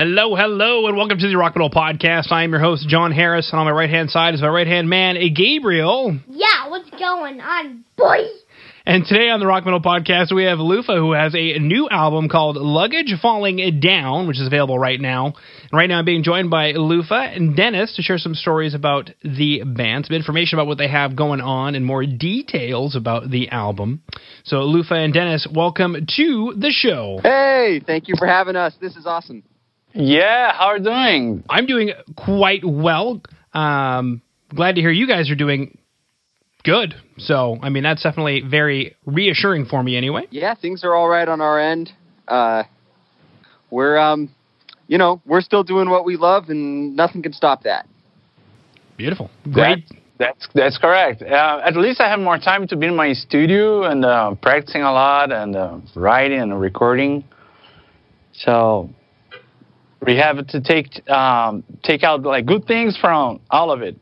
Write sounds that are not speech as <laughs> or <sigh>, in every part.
Hello, hello, and welcome to the Rock Metal Podcast. I am your host, Jon Harris, and on my right hand side is my right hand man, Gabriel. Yeah, what's going on, boy? And today on the Rock Metal Podcast, we have LUFEH, who has a new album called Luggage Falling Down, which is available right now. And right now, I'm being joined by Lufe and Dennis to share some stories about the band, some information about what they have going on, and more details about the album. So, Lufe and Dennis, welcome to the show. Hey, thank you for having us. This is awesome. Yeah, how are you doing? I'm doing quite well. Um, glad to hear you guys are doing good. So, I mean, that's definitely very reassuring for me anyway. Yeah, things are all right on our end. Uh, we're, um, you know, we're still doing what we love, and nothing can stop that. Beautiful. Great. That, that's that's correct. Uh, at least I have more time to be in my studio and uh, practicing a lot and uh, writing and recording. So we have to take um, take out like good things from all of it.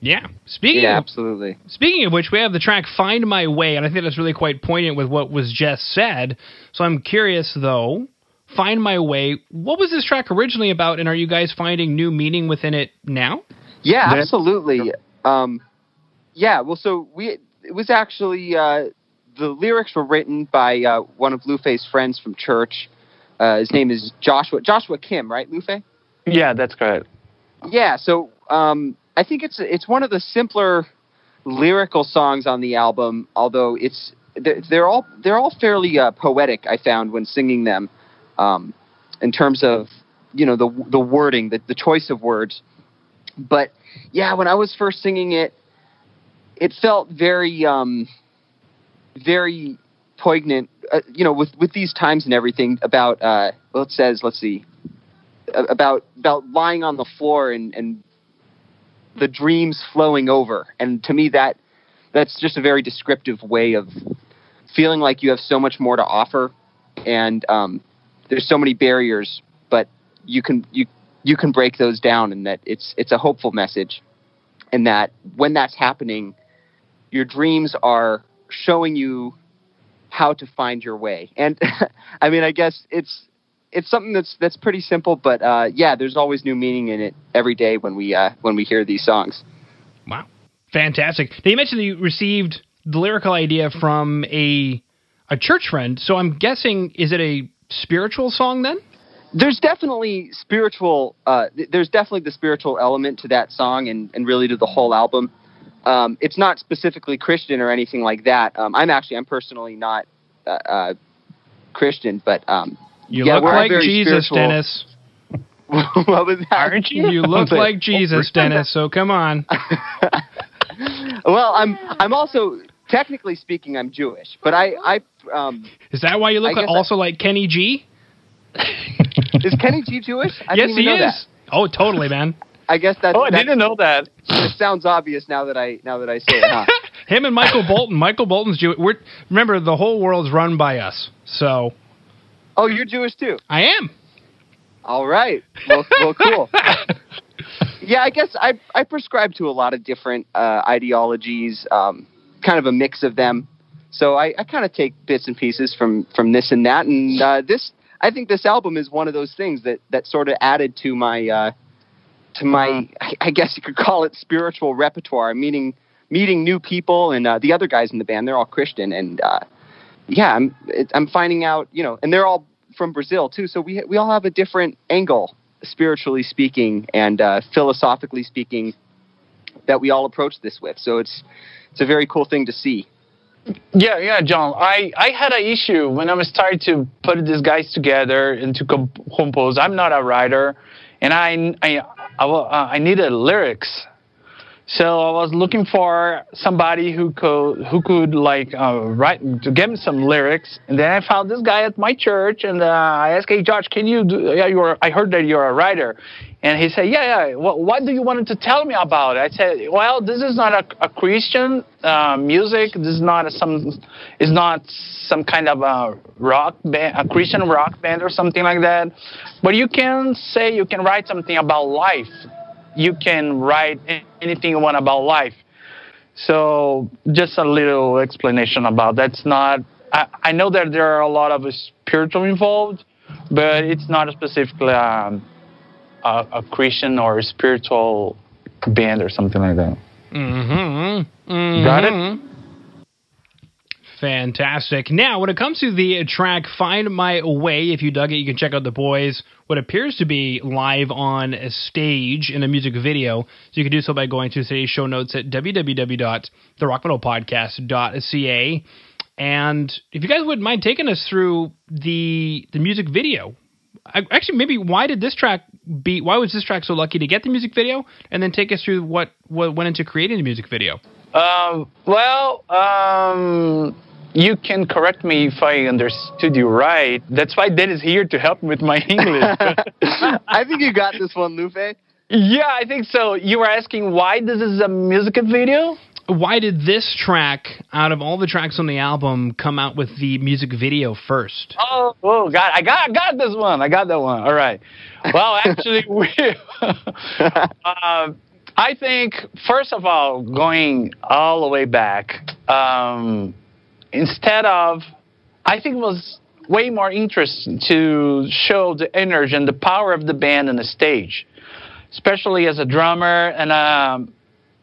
Yeah. Speaking Yeah, of, absolutely. speaking of which, we have the track "Find My Way," and I think that's really quite poignant with what was just said. So I'm curious, though. "Find My Way." What was this track originally about, and are you guys finding new meaning within it now? Yeah, That- absolutely. Um, yeah, well, so we it was actually uh, the lyrics were written by uh, one of Lufe's friends from church. Uh, his name is Joshua Joshua Kim, right, Lufe? Yeah, that's correct. Yeah, so um, I think it's it's one of the simpler lyrical songs on the album. Although it's they're, they're all they're all fairly uh, poetic. I found when singing them, um, in terms of you know the the wording, the the choice of words. But yeah, when I was first singing it, it felt very um, very poignant. Uh, you know, with with these times and everything about uh, well, it says let's see about about lying on the floor and and the dreams flowing over. And to me that that's just a very descriptive way of feeling like you have so much more to offer. And um, there's so many barriers but you can you you can break those down and that it's it's a hopeful message. And that when that's happening your dreams are showing you how to find your way and <laughs> i mean i guess it's it's something that's that's pretty simple, but uh, yeah, there's always new meaning in it every day when we uh, when we hear these songs. Wow, fantastic! Now you mentioned that you received the lyrical idea from a a church friend. So I'm guessing, is it a spiritual song then? There's definitely spiritual. Uh, th- there's definitely the spiritual element to that song, and, and really to the whole album. Um, it's not specifically Christian or anything like that. Um, I'm actually I'm personally not uh, uh, Christian, but um, You Yeah, look like Jesus, spiritual. Dennis. <laughs> what was that? Aren't you? You look <laughs> But- like Jesus, Dennis. So come on. <laughs> well, I'm I'm also technically speaking I'm Jewish, but I I um, Is that why you look I guess I- also like Kenny G? is Kenny G Jewish? I yes, he is. Oh, totally, man. That. I guess that's Oh, I didn't know that. it sounds obvious now that I now that I say it. Huh? <laughs> Him and Michael Bolton. Michael Bolton's Jewish. We're, remember, the whole world's run by us. So oh, you're Jewish too. I am. All right. Well, well, cool. <laughs> yeah, I guess I I prescribe to a lot of different uh, ideologies, um, kind of a mix of them. So I, I kind of take bits and pieces from from this and that, and uh, this I think this album is one of those things that that sort of added to my uh, to my I- guess you could call it spiritual repertoire. Meaning meeting new people and uh, the other guys in the band they're all Christian and uh, yeah I'm it, I'm finding out you know and they're all from Brazil too so we we all have a different angle spiritually speaking and uh, philosophically speaking that we all approach this with so it's it's a very cool thing to see Yeah, yeah, Jon. I, I had an issue when I was starting to put these guys together and to comp- compose. I'm not a writer, and I I I, uh, I needed lyrics. So I was looking for somebody who could who could like uh, write to give me some lyrics, and then I found this guy at my church, and uh, I asked, "Hey, George, can you do? Yeah, you're. I heard that you're a writer." And he said, "Yeah, yeah. What, what do you want to tell me about it?" I said, "Well, this is not a, a Christian uh, music. This is not a, some. It's not some kind of a rock band, a Christian rock band or something like that. But you can say you can write something about life. You can write anything you want about life. So just a little explanation about that's not. I, I know that there are a lot of spiritual involved, but it's not specifically um, a, a Christian or a spiritual band or something like that. Mm-hmm. Got it? Fantastic. Now, when it comes to the track Find My Way, if you dug it, you can check out the boys, what appears to be live on a stage in a music video. So you can do so by going to today's show notes at www.therockmetalpodcast.ca. And if you guys wouldn't mind taking us through the the music video. I, actually, maybe why did this track be? Why was this track so lucky to get the music video? And then take us through what what went into creating the music video. Um, well, um, you can correct me if I understood you right. That's why Dennis is here to help me with my <laughs> English. I think you got this one, Lufe. yeah, I think so. You were asking why this is a music video? Why did this track, out of all the tracks on the album, come out with the music video first? Oh, oh, God, I got, I got this one. I got that one. All right. Well, actually, <laughs> we. um, <laughs> I think first of all, going all the way back, um, instead of, I think it was way more interesting to show the energy and the power of the band on the stage, especially as a drummer. And um,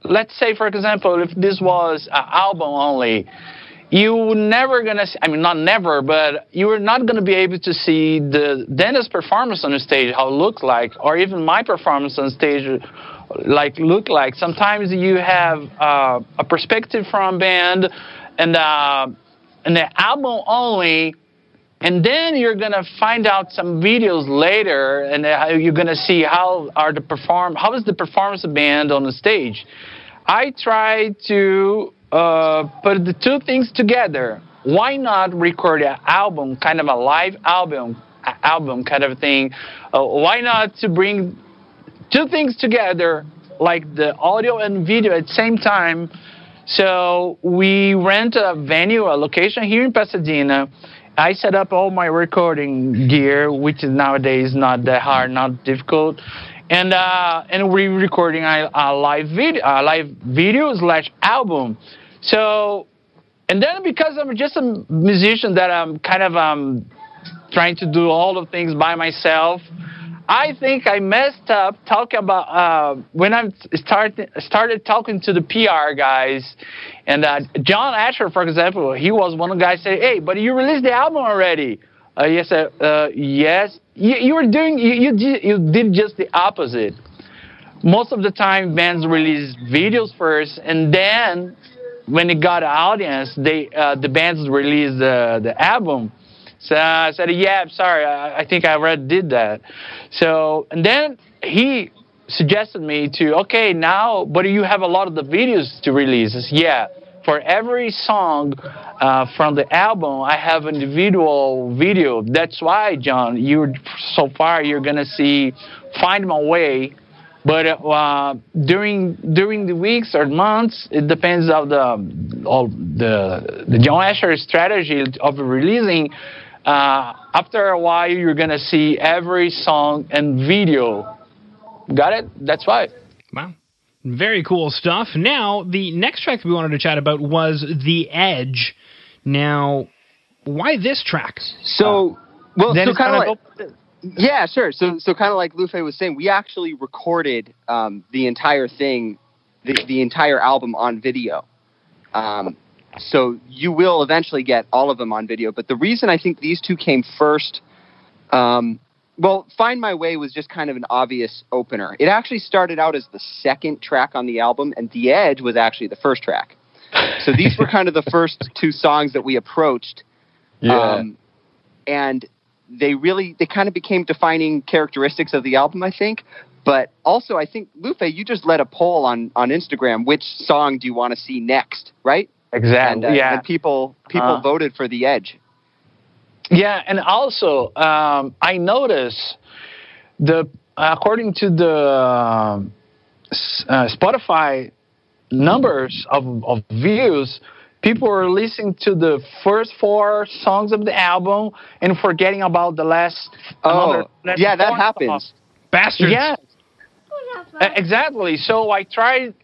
let's say, for example, if this was an album only, you were never gonna. See, I mean, not never, but you were not gonna be able to see the Dennis performance on the stage, how it looked like, or even my performance on stage, like look like. Sometimes you have uh, a perspective from band, and uh, and the album only. And then you're gonna find out some videos later, and uh, you're gonna see how are the perform how is the performance of band on the stage. I try to uh, put the two things together. Why not record an album, kind of a live album, album kind of thing? Uh, why not to bring two things together, like the audio and video at the same time? So we rent a venue, a location here in Pasadena. I set up all my recording gear, which is nowadays not that hard, not difficult, and uh, and we're recording a, a live video, a live video slash album. So, and then because I'm just a musician that I'm kind of um, trying to do all the things by myself. I think I messed up talking about uh, when I started started talking to the PR guys, and uh, John Asher, for example, he was one of the guys say, "Hey, but you released the album already." Uh, yes, uh, yes. You, you were doing you you did, just the opposite. Most of the time, bands release videos first, and then when it got an audience, they uh, the bands release the the album. So I said, yeah, I'm sorry, I, I think I read did that. So, and then he suggested me to, okay, now, but you have a lot of the videos to release. Said, yeah, for every song uh, from the album, I have individual video. That's why, Jon, you so far you're gonna see "Find My Way." But uh, during during the weeks or months, it depends of the all the the John Asher strategy of releasing. Uh, after a while, you're gonna see every song and video. Got it? That's why. Wow. Very cool stuff. Now, the next track we wanted to chat about was The Edge. Now, why this track? So, well, Then so kind of like, yeah, sure. So, so kind of like Lufe was saying, we actually recorded um, the entire thing, the, the entire album on video. Um, so you will eventually get all of them on video. But the reason I think these two came first, um, well, Find My Way was just kind of an obvious opener. It actually started out as the second track on the album, and The Edge was actually the first track. So these were kind of the first <laughs> two songs that we approached. Um, and they really they kind of became defining characteristics of the album, I think. But also, I think Lufe, you just led a poll on on Instagram. Which song do you want to see next? Right? Exactly. And, uh, yeah. and people people Uh. voted for the Edge. Yeah, and also um, I notice the according to the um, uh, Spotify numbers of, of views, people are listening to the first four songs of the album and forgetting about the last. Oh, another- last yeah, that happens. songs. Bastards. Yeah, E- Exactly. So I tried,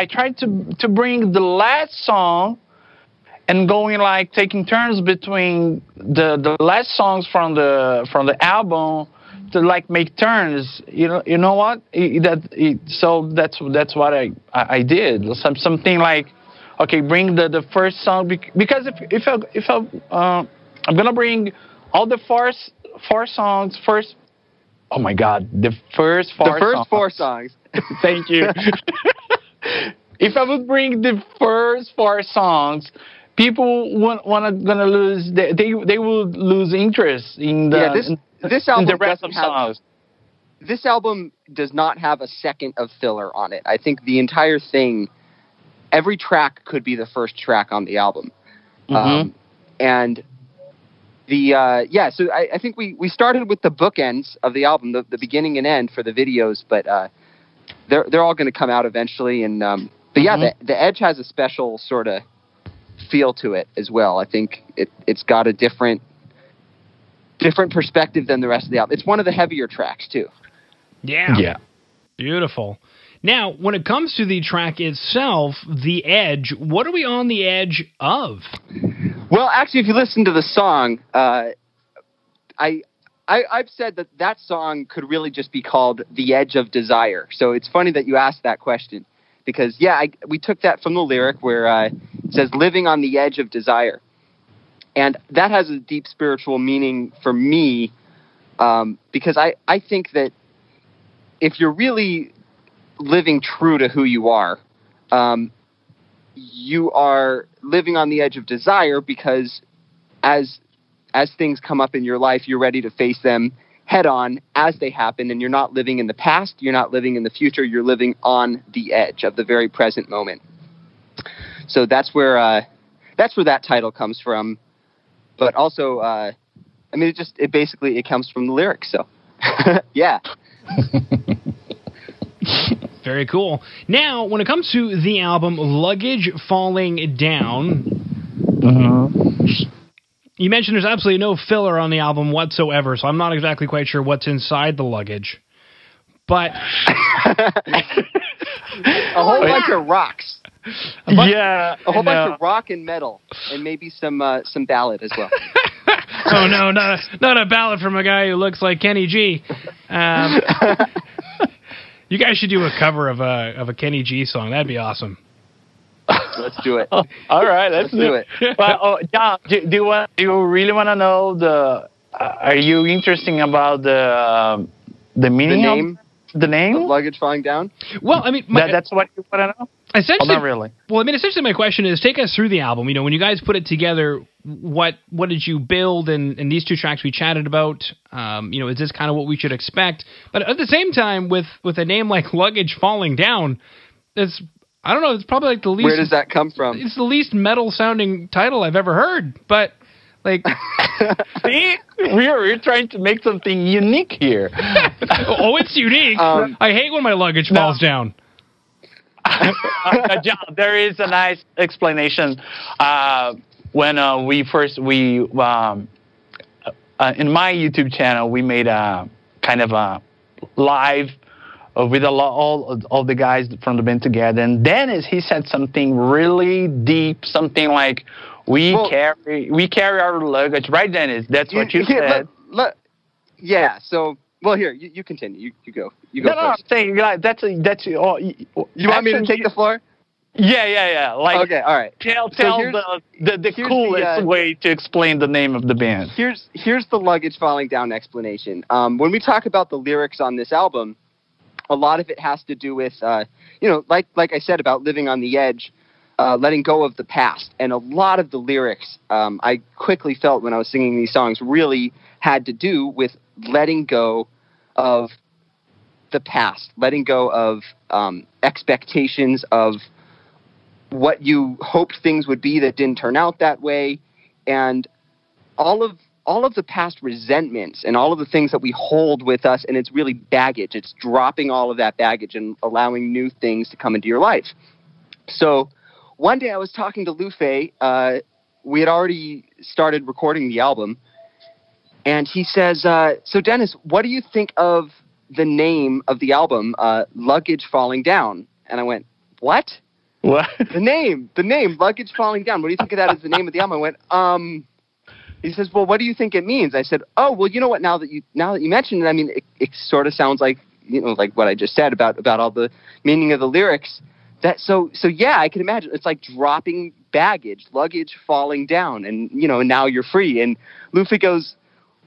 I tried to to bring the last song, and going like taking turns between the the last songs from the from the album to like make turns. You know, you know what? It- that it, so that's that's what I I, I did. Some something like, okay, bring the the first song because if if I, if I, uh, I'm gonna bring all the four s- four songs first. Oh my God, the first four. the first songs. four songs. Thank you. <laughs> if I would bring the first four songs, people want, wanna gonna lose. They they, they will lose interest in the Yeah, this- this album the rest of have- songs. this album does not have a second of filler on it. I think the entire thing, every track could be the first track on the album. Mm-hmm. Um, and the uh, yeah, so I, I think we, we started with the bookends of the album, the, the beginning and end for the videos, but uh, they're they're all going to come out eventually. And um, but yeah, Mhm. the, the Edge has a special sort of feel to it as well. I think it it's got a different different perspective than the rest of the album. It's one of the heavier tracks too. Yeah. yeah. Beautiful. Now, when it comes to the track itself, The Edge, what are we on the edge of? Well, actually, if you listen to the song, uh, I, I I've said that that song could really just be called "The Edge of Desire." So it's funny that you asked that question because yeah, I, we took that from the lyric where uh, it says "living on the edge of desire," and that has a deep spiritual meaning for me um, because I I think that if you're really living true to who you are. Um, you are living on the edge of desire because as as things come up in your life you're ready to face them head on as they happen and you're not living in the past you're not living in the future you're living on the edge of the very present moment. So that's where uh, that's where that title comes from. But also uh, i mean it just it basically it comes from the lyrics so <laughs> yeah. <laughs> Very cool. Now, when it comes to the album Luggage Falling Down, you mentioned there's absolutely no filler on the album whatsoever, so I'm not exactly quite sure what's inside the luggage. But <laughs> a whole bunch of rocks yeah. a whole no. bunch of rock and metal and maybe some uh, some ballad as well <laughs> oh no, not a, not a ballad from a guy who looks like Kenny G. Um, <laughs> you guys should do a cover of a of a Kenny G song. That'd be awesome. <laughs> let's do it <laughs> All right, let's, Let's do it. well, oh, Jon, do, do you want? Do you really want to know the? Uh, are you interested about the um the the meaning name of the name? of luggage falling down Well, I mean, my, that, that's what you want to know. Well, essentially, not really. Well, I mean, essentially, my question is: take us through the album. You know, when you guys put it together, what what did you build? And, and these two tracks we chatted about. Um, you know, is this kind of what we should expect? But at the same time, with with a name like Luggage Falling Down, it's I don't know. It's probably like the least. where does that come from It's the least metal sounding title I've ever heard. But like, <laughs> See, we're we're trying to make something unique here. <laughs> oh, it's unique. Um, I hate when my luggage No. falls down. uh, <laughs> Jon, there is a nice explanation. Uh, when uh, we first we um, uh, in my YouTube channel we made a kind of a live uh, with a lot all all the guys from the band together, and Dennis he said something really deep, something like we Well- carry we carry our luggage, right, Dennis? That's what you here, said. let- let- yeah so well here you, you continue you, you go you go no, no, I'm saying like, that's a, that's oh, you, you want me to take the floor Yeah, yeah, yeah. Like okay all right Tell, tell here's- the, the, the coolest the, uh, way to explain the name of the band. here's here's the luggage falling down explanation. Um, when we talk about the lyrics on this album, a lot of it has to do with uh, you know, like like I said about living on the edge, uh, letting go of the past, and a lot of the lyrics um, I quickly felt when I was singing these songs really had to do with letting go of the past, letting go of um, expectations of what you hoped things would be that didn't turn out that way, and all of all of the past resentments and all of the things that we hold with us, and it's really baggage. It's dropping all of that baggage and allowing new things to come into your life. So one day I was talking to Lufe. Uh, we had already started recording the album, and he says, uh, "So Dennis, what do you think of the name of the album, uh, Luggage Falling Down?" And I went, "What?" What? the name, the name, luggage falling down. What do you think of that as the name of the album? I went, um. He says, "Well, what do you think it means?" I said, "Oh, well, you know what? Now that you now that you mentioned it, I mean, it, it sort of sounds like you know, like what I just said about about all the meaning of the lyrics. That so so yeah, I can imagine it's like dropping baggage, luggage falling down, and you know, now you're free." And Lufe goes,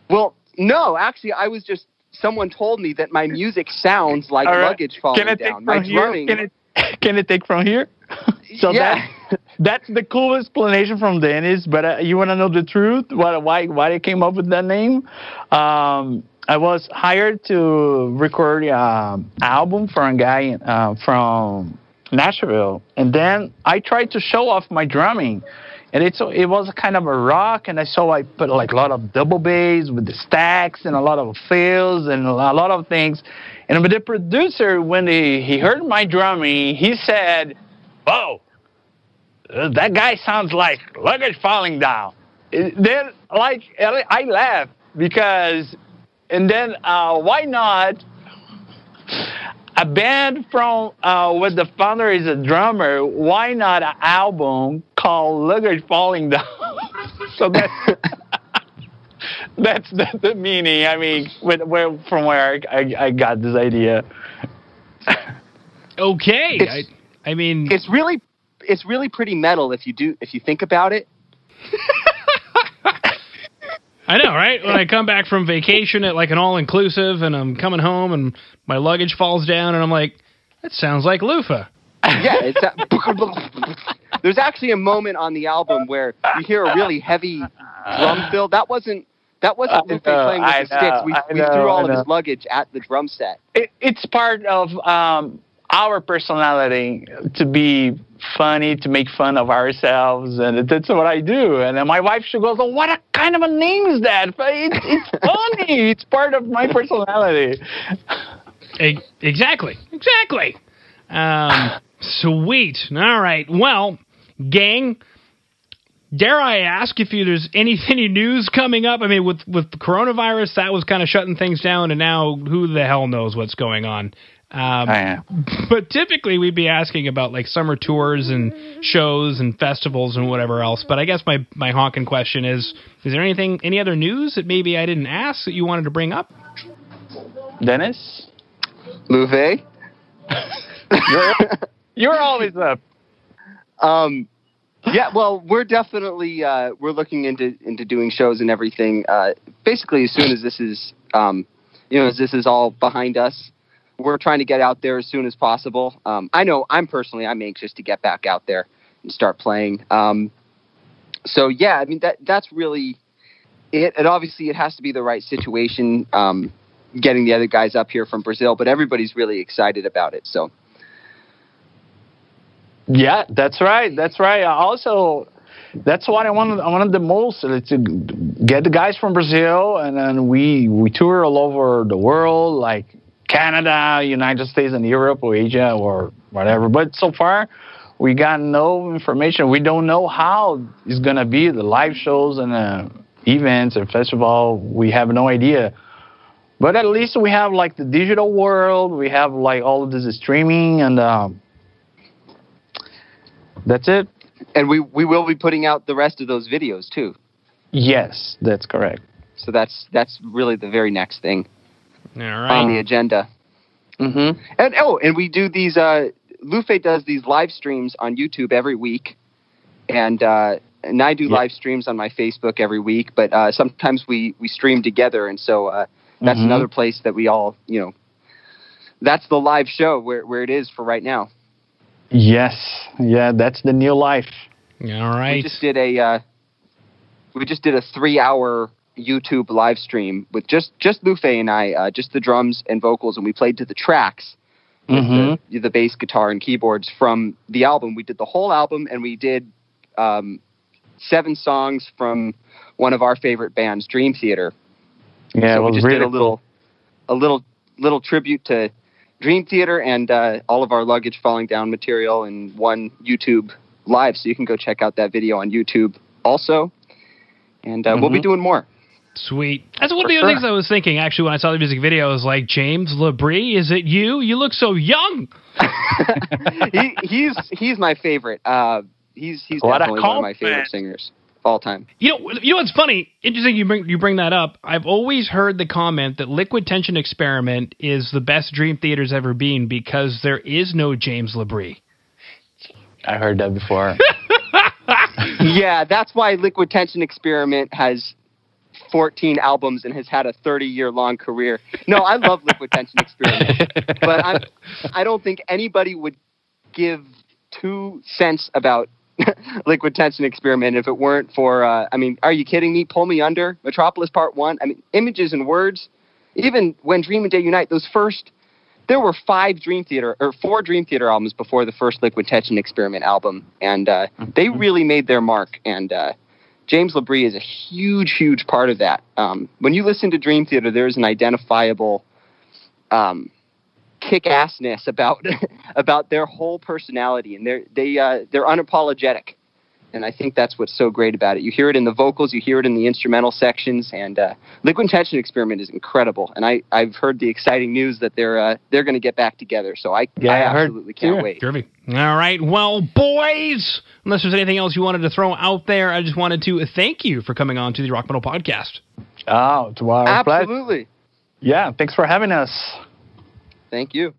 "Well, no, actually, I was just someone told me that my music sounds like right. luggage falling Can it take down. My drumming, <laughs> Can it take from here? <laughs> so yeah." that <laughs> that's the cool explanation from Dennis. But uh, you want to know the truth? What why why I came up with that name? Um, I was hired to record an album for a guy uh, from Nashville, and then I tried to show off my drumming. And it's it was kind of a rock, and I saw I put like a lot of double bass with the stacks and a lot of fills and a lot of things. And the producer, when he, he heard my drumming, he said, "Whoa, uh, that guy sounds like luggage falling down." Then like I laughed because, and then uh, why not? A band from uh, where the founder is a drummer. Why not an album called "Luggage Falling Down"? <laughs> so that's that's the, the meaning. I mean, with, where from where I, I got this idea. <laughs> Okay. I, It's- I mean, it's really it's really pretty metal if you do if you think about it. <laughs> I know, right? When I come back from vacation at like an all inclusive and I'm coming home and my luggage falls down and I'm like, that sounds like loofah. Yeah, it's that, <laughs> there's actually a moment on the album where you hear a really heavy drum fill. That wasn't that wasn't I Lufe know, playing with I the sticks. We, we know, threw all of his luggage at the drum set. It, it's part of um, our personality to be funny, to make fun of ourselves, and that's what I do. And then my wife, she goes, oh, "What a kind of a name is that?" But it, it's <laughs> funny. It's part of my personality. Exactly. Exactly. Um, <laughs> sweet. All right. Well, gang, dare I ask if you, there's any any <laughs> news coming up? I mean, with with the coronavirus, that was kind of shutting things down, and now who the hell knows what's going on. Um, I am. but typically we'd be asking about like summer tours and shows and festivals and whatever else. But I guess my my honking question is: Is there anything, any other news that maybe I didn't ask that you wanted to bring up? Dennis, Lufe. <laughs> you're, you're always up. Um, <laughs> yeah, well, we're definitely uh, we're looking into into doing shows and everything. Uh, basically, as soon as this is um, you know as this is all behind us, we're trying to get out there as soon as possible. Um, I know I'm personally I'm anxious to get back out there and start playing. Um, so yeah, I mean that that's really it. And obviously, it has to be the right situation. Um, getting the other guys up here from Brazil, but everybody's really excited about it. So Yeah, that's right. That's right. Also, that's what I wanted. I wanted the most uh, to get the guys from Brazil, and then we we tour all over the world, like Canada, United States, and Europe, or Asia, or whatever. But so far, we got no information. We don't know how it's gonna be the live shows and uh, events and festival. We have no idea. But at least we have like the digital world. We have like all of this streaming and. Um, that's it. and we we will be putting out the rest of those videos too. Yes, that's correct. So that's that's really the very next thing All on the agenda. Mm-hmm. And oh, and we do these. Uh, Lufe does these live streams on YouTube every week, and uh, and I do Yeah. live streams on my Facebook every week. But uh, sometimes we we stream together, and so uh, that's Mhm. another place that we all you know. That's the live show where where it is for right now. Yes, yeah, that's the new life. All right. We just did a uh, we just did a three hour YouTube live stream with just just Lufe and I, uh, just the drums and vocals, and we played to the tracks, with Mm-hmm. the, the bass guitar and keyboards from the album. We did the whole album, and we did um, seven songs from one of our favorite bands, Dream Theater. Yeah, so it we just really did a little cool. a little little tribute to Dream Theater and uh, all of our luggage falling down material in one YouTube live. So you can go check out that video on YouTube also. And uh, we'll be Mhm. doing more. Sweet. That's one of the other sure. things I was thinking actually when I saw the music video. I was like, James LaBrie, is it you? You look so young. <laughs> <laughs> he, he's he's my favorite. Uh, he's he's What definitely one of my favorite compliment. singers of all time. You know, you know what's funny? Interesting you bring you bring that up. I've always heard the comment that Liquid Tension Experiment is the best Dream Theater's ever been because there is no James LaBrie. I heard that before. <laughs> yeah, that's why Liquid Tension Experiment has 14 albums and has had a 30 year long career. No, I love Liquid Tension Experiment, but I'm, I don't think anybody would give two cents about <laughs> Liquid Tension Experiment if it weren't for. Uh, I mean, are you kidding me? Pull Me Under, Metropolis Part One. I mean, images and words. Even when Dream and Day Unite, those first. There were five Dream Theater or four Dream Theater albums before the first Liquid Tension Experiment album, and uh, they really made their mark. And uh, James LaBrie is a huge, huge part of that. Um, when you listen to Dream Theater, there's an identifiable um, kick-assness about <laughs> about their whole personality, and they're they uh, they're unapologetic. And I think that's what's so great about it. You hear it in the vocals, you hear it in the instrumental sections, and uh, Liquid Tension Experiment is incredible. And I I've heard the exciting news that they're uh, they're going to get back together. So I Yeah, I I heard absolutely can't too. wait. Groovy. All right. Well, boys, unless there's anything else you wanted to throw out there, I just wanted to thank you for coming on to the Rock Metal Podcast. oh, to our pleasure. Absolutely. Yeah, thanks for having us. Thank you.